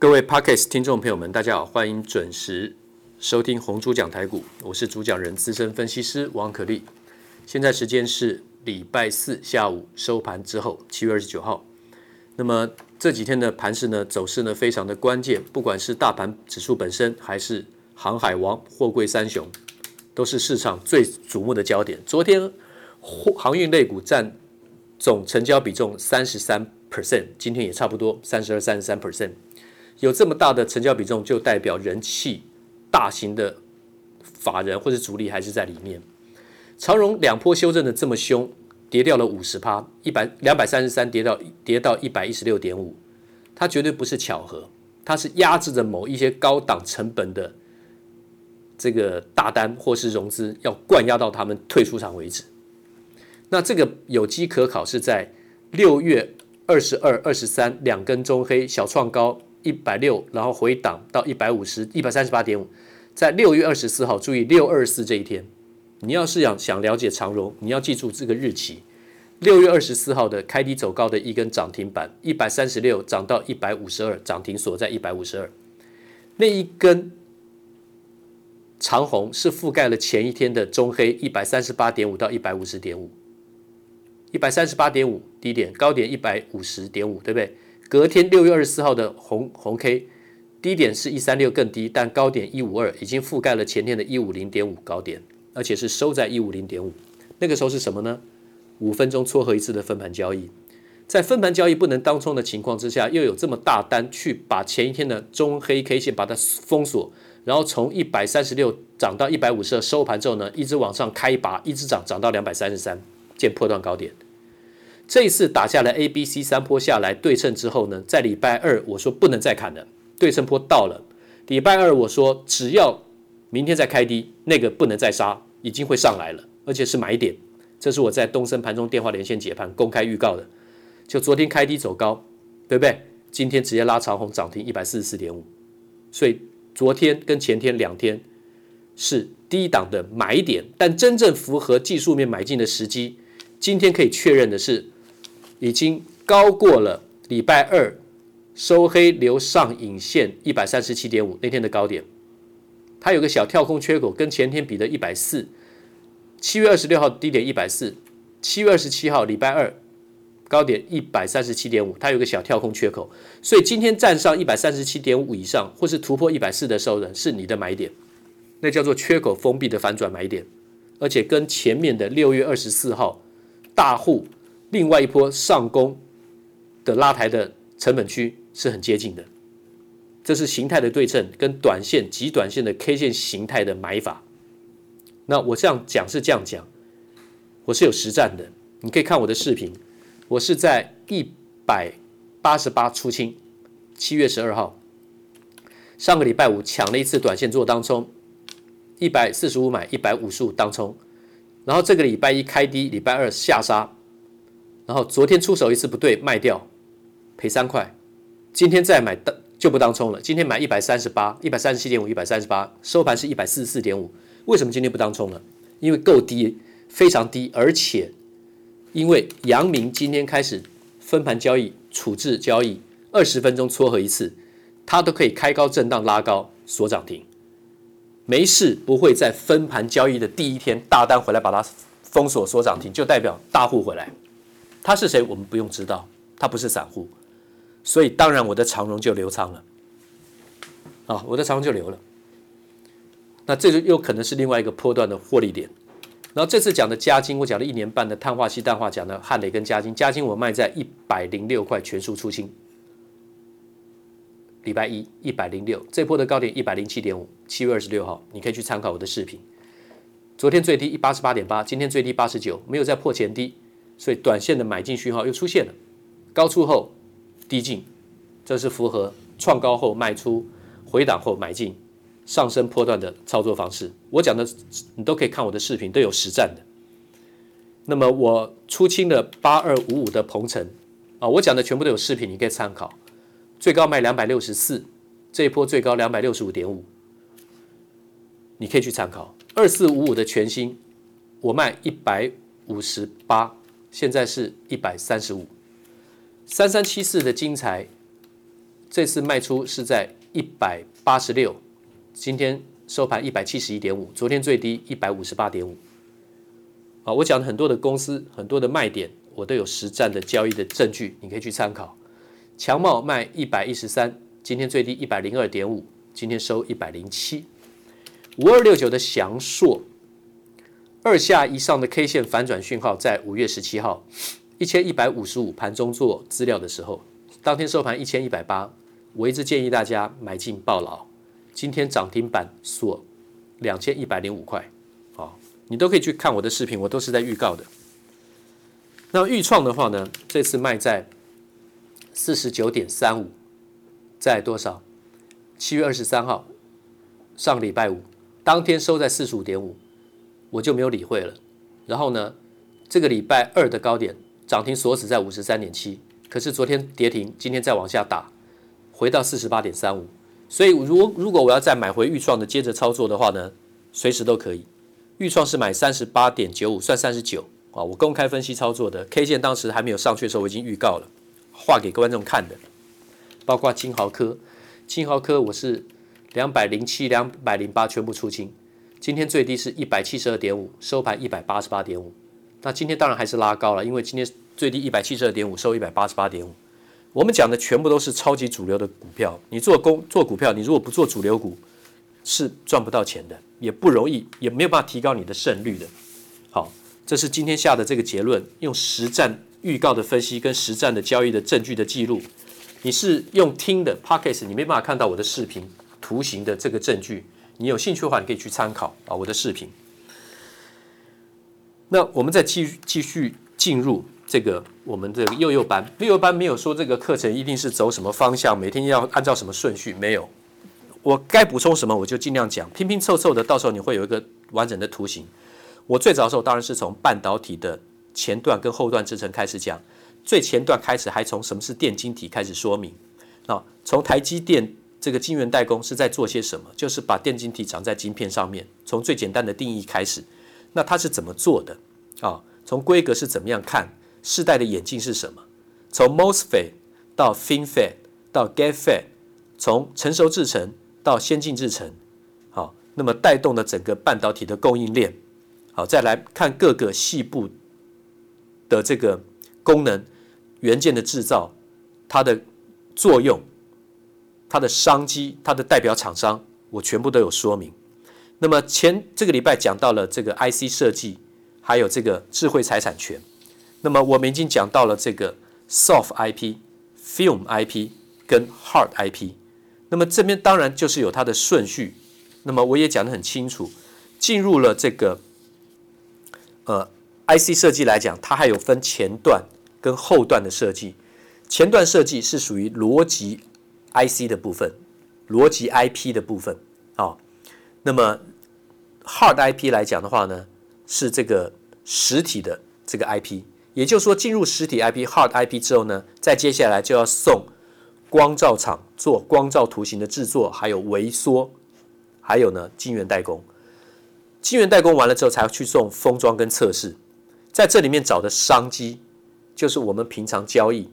各位 Podcast 听众朋友们，大家好，欢迎准时收听红猪讲台股，我是主讲人资深分析师王可立。现在时间是礼拜四下午收盘之后，七月二十九号。那么这几天的盘势呢，走势呢非常的关键，不管是大盘指数本身，还是航海王、货柜三雄，都是市场最瞩目的焦点。昨天货航运类股占总成交比重三十三 percent，今天也差不多三十二、三十三 percent。有这么大的成交比重，就代表人气大型的法人或者主力还是在里面。长荣两波修正的这么凶，跌掉了五十趴，一百两百三十三跌到跌到一百一十六点五，它绝对不是巧合，它是压制着某一些高档成本的这个大单或是融资要灌压到他们退出场为止。那这个有机可考是在六月二十二、二十三两根中黑小创高。一百六，然后回档到一百五十，一百三十八点五，在六月二十四号，注意六二四这一天，你要是想想了解长荣，你要记住这个日期，六月二十四号的开低走高的一根涨停板，一百三十六涨到一百五十二，涨停锁在一百五十二，那一根长红是覆盖了前一天的中黑一百三十八点五到一百五十点五，一百三十八点五低点，高点一百五十点五，对不对？隔天六月二十四号的红红 K，低点是一三六更低，但高点一五二已经覆盖了前天的一五零点五高点，而且是收在一五零点五。那个时候是什么呢？五分钟撮合一次的分盘交易，在分盘交易不能当冲的情况之下，又有这么大单去把前一天的中黑 K 线把它封锁，然后从一百三十六涨到一百五十二，收盘之后呢，一直往上开一把，一直涨涨到两百三十三，见破断高点。这一次打下来 A、B、C 三波下来对称之后呢，在礼拜二我说不能再砍了，对称波到了。礼拜二我说只要明天再开低，那个不能再杀，已经会上来了，而且是买点。这是我在东森盘中电话连线解盘公开预告的。就昨天开低走高，对不对？今天直接拉长红涨停一百四十四点五，所以昨天跟前天两天是低档的买点，但真正符合技术面买进的时机，今天可以确认的是。已经高过了礼拜二收黑留上影线一百三十七点五那天的高点，它有个小跳空缺口，跟前天比的一百四，七月二十六号低点一百四，七月二十七号礼拜二高点一百三十七点五，它有个小跳空缺口，所以今天站上一百三十七点五以上，或是突破一百四的时候呢，是你的买点，那叫做缺口封闭的反转买点，而且跟前面的六月二十四号大户。另外一波上攻的拉抬的成本区是很接近的，这是形态的对称跟短线极短线的 K 线形态的买法。那我这样讲是这样讲，我是有实战的，你可以看我的视频。我是在一百八十八出清，七月十二号，上个礼拜五抢了一次短线做当冲，一百四十五买一百五十五当冲，然后这个礼拜一开低，礼拜二下杀。然后昨天出手一次不对，卖掉，赔三块。今天再买当就不当冲了。今天买一百三十八，一百三十七点五，一百三十八，收盘是一百四十四点五。为什么今天不当冲了？因为够低，非常低，而且因为阳明今天开始分盘交易、处置交易，二十分钟撮合一次，它都可以开高震荡拉高锁涨停，没事不会在分盘交易的第一天大单回来把它封锁锁涨停，就代表大户回来。他是谁？我们不用知道，他不是散户，所以当然我的长荣就留仓了，啊，我的长荣就留了。那这就又可能是另外一个波段的获利点。然后这次讲的加金，我讲了一年半的碳化矽氮化讲的汉雷跟加金，加金我卖在一百零六块全数出清。礼拜一一百零六，这波的高点一百零七点五，七月二十六号，你可以去参考我的视频。昨天最低一八十八点八，今天最低八十九，没有再破前低。所以短线的买进讯号又出现了，高出后低进，这是符合创高后卖出、回档后买进、上升波段的操作方式。我讲的你都可以看我的视频，都有实战的。那么我出清了八二五五的鹏程啊，我讲的全部都有视频，你可以参考。最高卖两百六十四，这一波最高两百六十五点五，你可以去参考。二四五五的全新，我卖一百五十八。现在是一百三十五，三三七四的精材，这次卖出是在一百八十六，今天收盘一百七十一点五，昨天最低一百五十八点五。啊，我讲很多的公司，很多的卖点，我都有实战的交易的证据，你可以去参考。强茂卖一百一十三，今天最低一百零二点五，今天收一百零七。五二六九的祥硕，二下以上的 K 线反转讯号在五月十七号一千一百五十五盘中做资料的时候，当天收盘一千一百八，我一直建议大家买进抱牢。今天涨停板锁两千一百零五块，啊，你都可以去看我的视频，我都是在预告的。那预创的话呢，这次卖在。四十九点三五，在多少？七月二十三号，上礼拜五，当天收在四十五点五，我就没有理会了。然后呢，这个礼拜二的高点涨停锁死在五十三点七，可是昨天跌停，今天再往下打，回到四十八点三五。所以如如果我要再买回钰创的，接着操作的话呢，随时都可以。钰创是买三十八点九五，算三十九啊。我公开分析操作的 K 线当时还没有上去的时候，我已经预告了。画给观众看的，包括金豪科，金豪科我是两百零七、两百零八全部出清，今天最低是一百七十二点五，收盘一百八十八点五。那今天当然还是拉高了，因为今天最低一百七十二点五，收一百八十八点五。我们讲的全部都是超级主流的股票，你做工做股票，你如果不做主流股，是赚不到钱的，也不容易，也没有办法提高你的胜率的。好，这是今天下的这个结论，用实战。预告的分析跟实战的交易的证据的记录，你是用听的 Podcast，你没办法看到我的视频图形的这个证据。你有兴趣的话，你可以去参考啊我的视频。那我们再继续继续进入这个我们的幼幼班，幼幼班没有说这个课程一定是走什么方向，每天要按照什么顺序，没有。我该补充什么我就尽量讲，拼拼凑凑的，到时候你会有一个完整的图形。我最早的时候当然是从半导体的。前段跟后段制程开始讲，最前段开始还从什么是电晶体开始说明。啊，从台积电这个晶圆代工是在做些什么？就是把电晶体长在晶片上面，从最简单的定义开始。那它是怎么做的？啊，从规格是怎么样看？世代的眼镜是什么？从 MOSFET 到 FinFET 到 GATFET，从成熟制程到先进制程，好，那么带动了整个半导体的供应链。好，再来看各个细部。的这个功能元件的制造，它的作用、它的商机、它的代表厂商，我全部都有说明。那么前这个礼拜讲到了这个 IC 设计，还有这个智慧财产权。那么我们已经讲到了这个 Soft IP、Film IP 跟 Hard IP。那么这边当然就是有它的顺序。那么我也讲得很清楚，进入了这个呃。IC 设计来讲，它还有分前段跟后段的设计。前段设计是属于逻辑 IC 的部分，逻辑 IP 的部分。啊，那么 Hard IP 来讲的话呢，是这个实体的这个 IP。也就是说，进入实体 IP Hard IP 之后呢，再接下来就要送光照厂做光照图形的制作，还有微缩，还有呢晶圆代工。晶圆代工完了之后，才要去送封装跟测试。在这里面找的商机，就是我们平常交易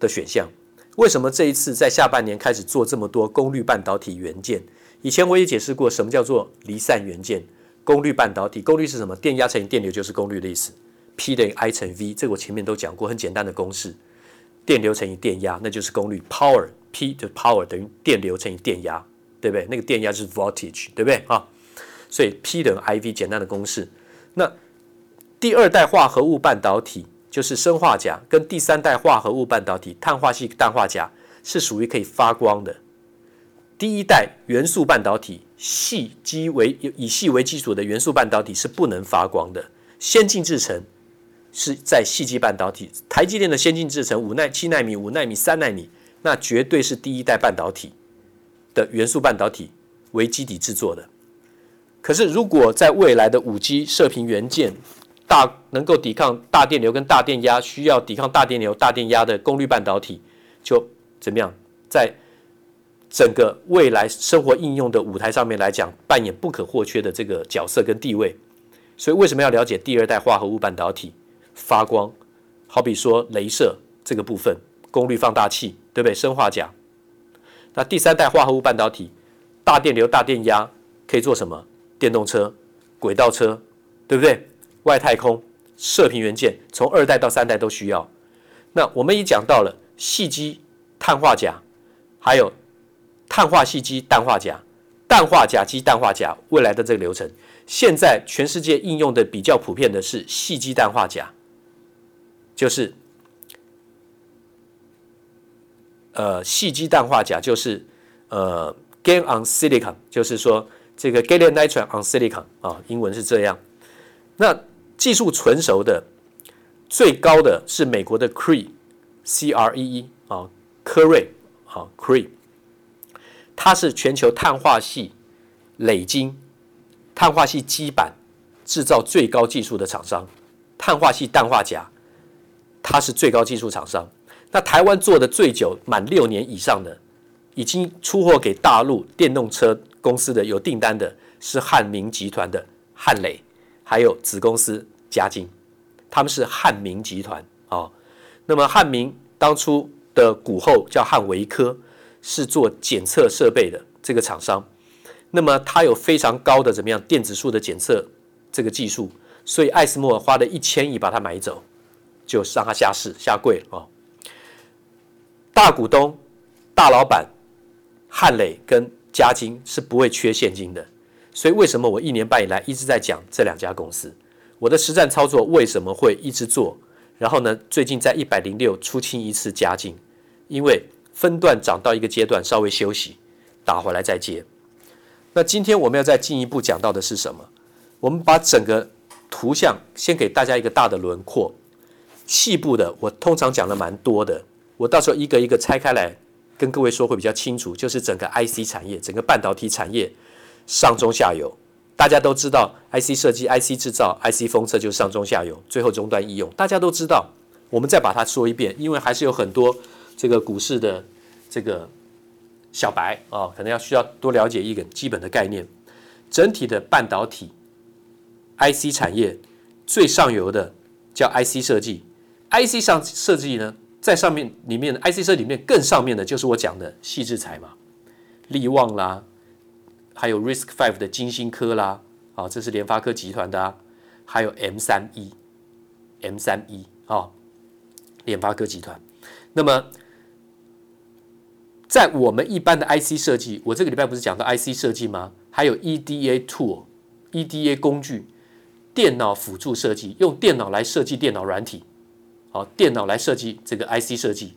的选项。为什么这一次在下半年开始做这么多功率半导体元件？以前我也解释过，什么叫做离散元件？功率半导体，功率是什么？电压乘以电流就是功率的意思。P 等于 I 乘 V，这个我前面都讲过，很简单的公式。电流乘以电压，那就是功率。Power，P 就 Power 等于电流乘以电压，对不对？那个电压就是 Voltage，对不对啊？所以 P 等于 I V，简单的公式。那第二代化合物半导体就是砷化镓，跟第三代化合物半导体碳化系氮化镓是属于可以发光的。第一代元素半导体，系基为以系为基础的元素半导体是不能发光的。先进制程是在矽基半导体，台积电的先进制程五奈七纳米、五纳米、三纳米，那绝对是第一代半导体的元素半导体为基底制作的。可是如果在未来的五 G 射频元件，大能够抵抗大电流跟大电压，需要抵抗大电流、大电压的功率半导体，就怎么样，在整个未来生活应用的舞台上面来讲，扮演不可或缺的这个角色跟地位。所以为什么要了解第二代化合物半导体发光？好比说镭射这个部分，功率放大器，对不对？砷化镓那第三代化合物半导体，大电流、大电压可以做什么？电动车、轨道车，对不对？外太空、射频元件，从二代到三代都需要。那我们也讲到了细基碳化钾，还有碳化细基氮化钾、氮化钾基氮化钾未来的这个流程。现在全世界应用的比较普遍的是细基氮化钾，就是呃细基氮化钾就是呃 GaN on silicon，就是说这个 gallium nitride on silicon 啊，英文是这样。那技术纯熟的最高的是美国的 Cree，C R E E 啊，科瑞啊 Cree，它是全球碳化系累晶。碳化系基板制造最高技术的厂商，碳化系氮化镓，它是最高技术厂商。那台湾做的最久，满六年以上的，已经出货给大陆电动车公司的有订单的，是汉明集团的汉磊，还有子公司嘉晶，他们是汉明集团啊、哦。那么汉明当初的股后叫汉维科，是做检测设备的这个厂商。那么它有非常高的怎么样电子数的检测这个技术，所以艾斯莫尔花了一千亿把它买走，就让它下市下柜啊、哦。大股东、大老板汉磊跟嘉金是不会缺现金的，所以为什么我一年半以来一直在讲这两家公司？我的实战操作为什么会一直做？然后呢，最近在一百零六出清一次嘉晶，因为分段涨到一个阶段，稍微休息，打回来再接。那今天我们要再进一步讲到的是什么？我们把整个图像先给大家一个大的轮廓，细部的我通常讲的蛮多的，我到时候一个一个拆开来跟各位说会比较清楚。就是整个 IC 产业，整个半导体产业上中下游，大家都知道 IC 设计、IC 制造、IC 封测就是上中下游，最后终端应用，大家都知道。我们再把它说一遍，因为还是有很多这个股市的这个。小白啊、可能要需要多了解一个基本的概念。整体的半导体 IC 产业最上游的叫 IC 设计，IC 上设计呢，在上面里面的 IC 设计里面更上面的就是我讲的矽智财嘛，力旺啦，还有 Risk Five 的金星科啦，啊、这是联发科集团的啊，还有 M 三一，M 三一啊，联发科集团，那么。在我们一般的 IC 设计，我这个礼拜不是讲到 IC 设计吗？还有 EDA tool、EDA 工具、电脑辅助设计，用电脑来设计电脑软体，好，电脑来设计这个 IC 设计。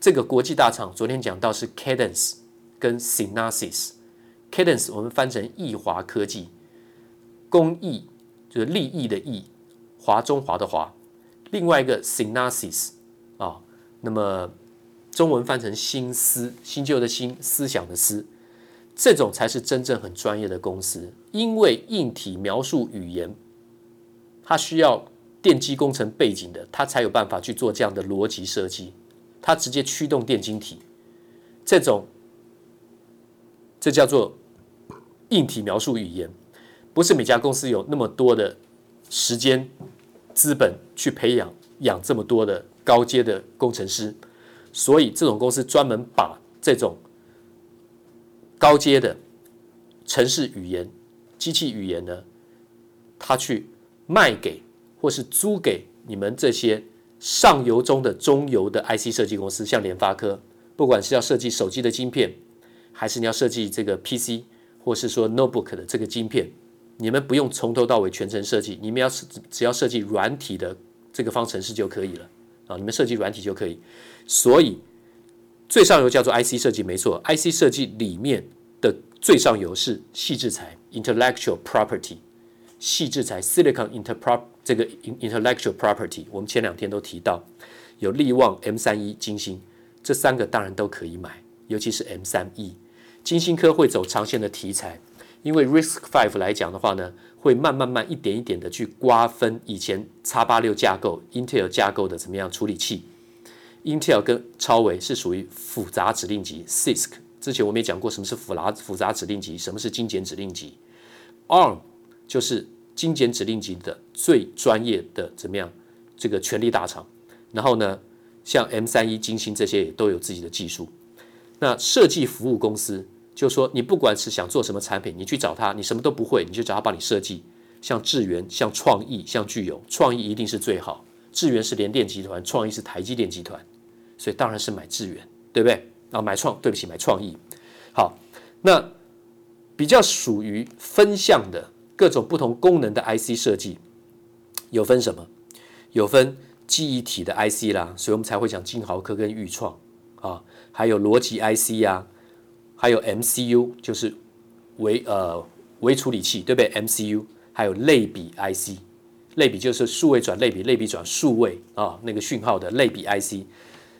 这个国际大厂昨天讲到是 Cadence 跟 Synopsys。Cadence 我们翻成易华科技，工艺就是利益的益，华中华的华。另外一个 Synopsys 啊，那么。中文翻成新思，新旧的新，思想的思，这种才是真正很专业的公司。因为硬体描述语言，它需要电机工程背景的，它才有办法去做这样的逻辑设计。它直接驱动电晶体，这种这叫做硬体描述语言，不是每家公司有那么多的时间资本去培养养这么多的高阶的工程师。所以，这种公司专门把这种高阶的城市语言、机器语言呢，它去卖给或是租给你们这些上游中的中游的 IC 设计公司，像联发科，不管是要设计手机的晶片，还是你要设计这个 PC，或是说 notebook 的这个晶片，你们不用从头到尾全程设计，你们要只要设计软体的这个方程式就可以了啊，你们设计软体就可以。所以最上游叫做 IC 设计，没错。IC 设计里面的最上游是矽智财 （Intellectual Property），矽智财 （Silicon Interprop） 这个 Intellectual Property，我们前两天都提到，有力旺、M 三一、金星，这三个当然都可以买，尤其是 M 三一。晶心科会走长线的题材，因为 RISC-V 来讲的话呢，会慢慢慢一点一点的去瓜分以前 X 八六架构、Intel 架构的怎么样处理器。Intel 跟超微是属于复杂指令集，CISC。之前我们也讲过什么是复杂复杂指令集，什么是精简指令集。ARM 就是精简指令集的最专业的怎么样这个权力大厂。然后呢，像 M 三一、金星这些也都有自己的技术。那设计服务公司就说，你不管是想做什么产品，你去找他，你什么都不会，你就找他帮你设计。像智源、像创意、像聚友，创意一定是最好。智源是联电集团，创意是台积电集团，所以当然是买智源，对不对？啊，买创，对不起，买创意。好，那比较属于分项的各种不同功能的 IC 设计，有分什么？有分记忆体的 IC 啦，所以我们才会讲金豪科跟钰创啊，还有逻辑 IC 呀、啊，还有 MCU，就是微呃微处理器，对不对？MCU，还有类比 IC，类比就是数位转类比，类比转数位啊，那个讯号的类比 IC。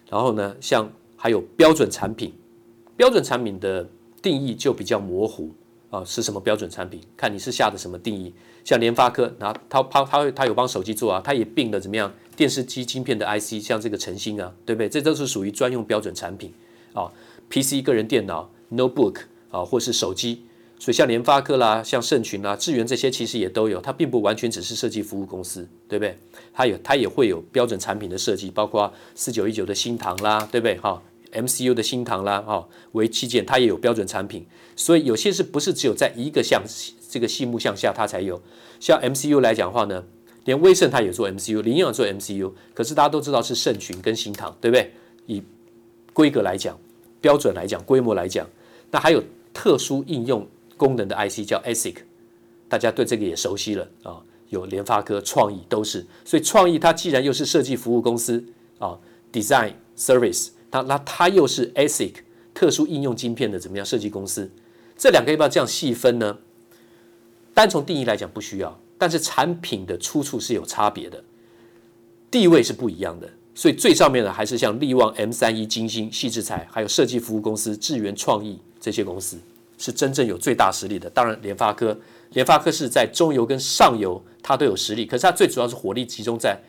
然后呢，像还有标准产品，标准产品的定义就比较模糊啊，是什么标准产品？看你是下的什么定义。像联发科，那他他他会他有帮手机做啊，他也并了怎么样电视机晶片的 IC，像这个晨星啊，对不对？这都是属于专用标准产品啊。PC 个人电脑、notebook 啊，或是手机，所以像联发科啦、像盛群啦、智源这些其实也都有，它并不完全只是设计服务公司，对不对？它有它也会有标准产品的设计，包括四九一九的新唐啦，对不对？哈，MCU 的新唐啦，哈，微器件它也有标准产品，所以有些是不是只有在一个项这个细目项下它才有？像 MCU 来讲的话呢，连威盛它也做 MCU，联咏做 MCU，可是大家都知道是盛群跟新唐，对不对？以规格来讲、标准来讲、规模来讲，那还有特殊应用功能的 IC 叫 ASIC，大家对这个也熟悉了啊。有联发科、创意都是，所以创意它既然又是设计服务公司啊，Design Service，它那它又是 ASIC 特殊应用晶片的怎么样设计公司？这两个要不要这样细分呢？单从定义来讲不需要，但是产品的出处是有差别的，地位是不一样的。所以最上面的还是像力旺、M 三一、晶心、矽智财，还有设计服务公司智源创意这些公司，是真正有最大实力的。当然，联发科，联发科是在中游跟上游它都有实力，可是它最主要是火力集中在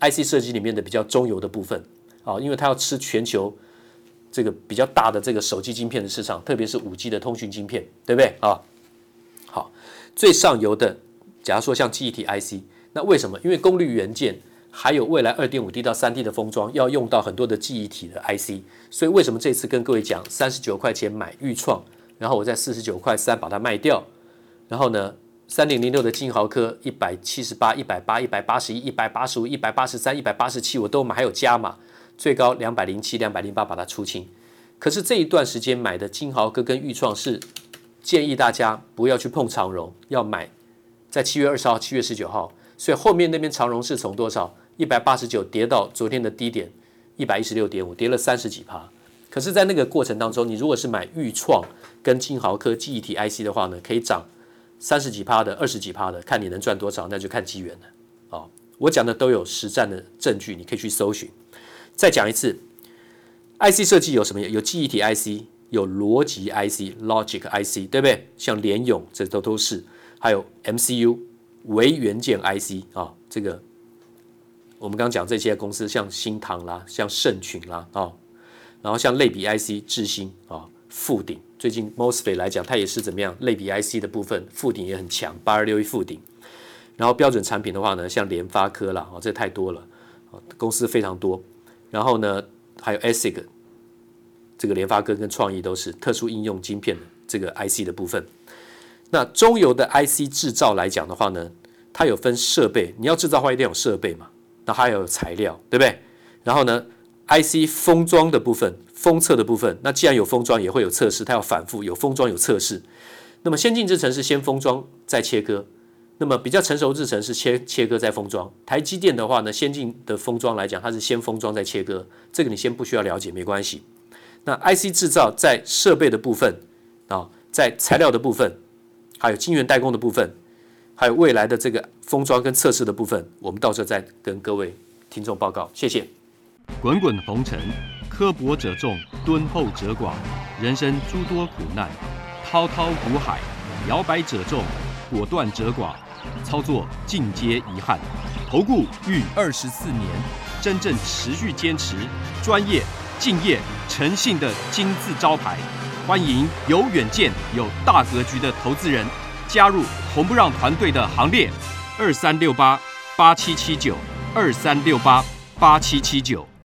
IC 设计里面的比较中游的部分啊，因为它要吃全球这个比较大的这个手机晶片的市场，特别是五 G 的通讯晶片，对不对啊？好。最上游的，假如说像记忆体 IC，那为什么？因为功率元件还有未来二点五 D 到三 D 的封装要用到很多的记忆体的 IC，所以为什么这次跟各位讲三十九块钱买钰创，然后我在四十九块三把它卖掉，然后呢，三零零六的金豪科一百七十八、一百八、一百八十一、一百八十五、一百八十三、一百八十七我都买，还有加码，最高两百零七、两百零八把它出清。可是这一段时间买的金豪科跟钰创是。建议大家不要去碰长荣，要买在七月二十号、七月十九号。所以后面那边长荣是从多少一百八十九跌到昨天的低点一百一十六点五，跌了三十几趴。可是，在那个过程当中，你如果是买钰创跟晶豪科记忆体 IC 的话呢，可以涨三十几趴的、二十几趴的，看你能赚多少，那就看机缘了。哦，我讲的都有实战的证据，你可以去搜寻。再讲一次，IC 设计有什么？有记忆体 IC。有逻辑 IC，Logic IC，对不对？像联咏，这都都是。还有 MCU 微元件 IC 啊，这个我们刚讲这些公司，像新唐啦，像盛群啦啊，然后像类比 IC 智新啊，富鼎，最近 Mosfet 来讲，它也是怎么样？类比 IC 的部分，富鼎也很强，八二六一富鼎。然后标准产品的话呢，像联发科啦，啊，这太多了，公司非常多。然后呢，还有 ASIC。这个联发科跟创意都是特殊应用晶片这个 IC 的部分。那中游的 IC 制造来讲的话呢，它有分设备，你要制造的话一定要有设备嘛，那还有材料，对不对？然后呢，IC 封装的部分、封测的部分，那既然有封装，也会有测试，它要反复有封装有测试。那么先进制程是先封装再切割，那么比较成熟制程是切切割再封装。台积电的话呢，先进的封装来讲，它是先封装再切割，这个你先不需要了解，没关系。那 IC 制造在设备的部分啊，在材料的部分，还有晶圆代工的部分，还有未来的这个封装跟测试的部分，我们到时候再跟各位听众报告。谢谢。滚滚红尘，刻薄者众，敦厚者寡；人生诸多苦难，滔滔苦海，摇摆者众，果断者寡。操作尽皆遗憾。投顾逾二十四年，真正持续坚持专业。敬业诚信的金字招牌，欢迎有远见、有大格局的投资人加入红不让团队的行列。二三六八八七七九，二三六八八七七九。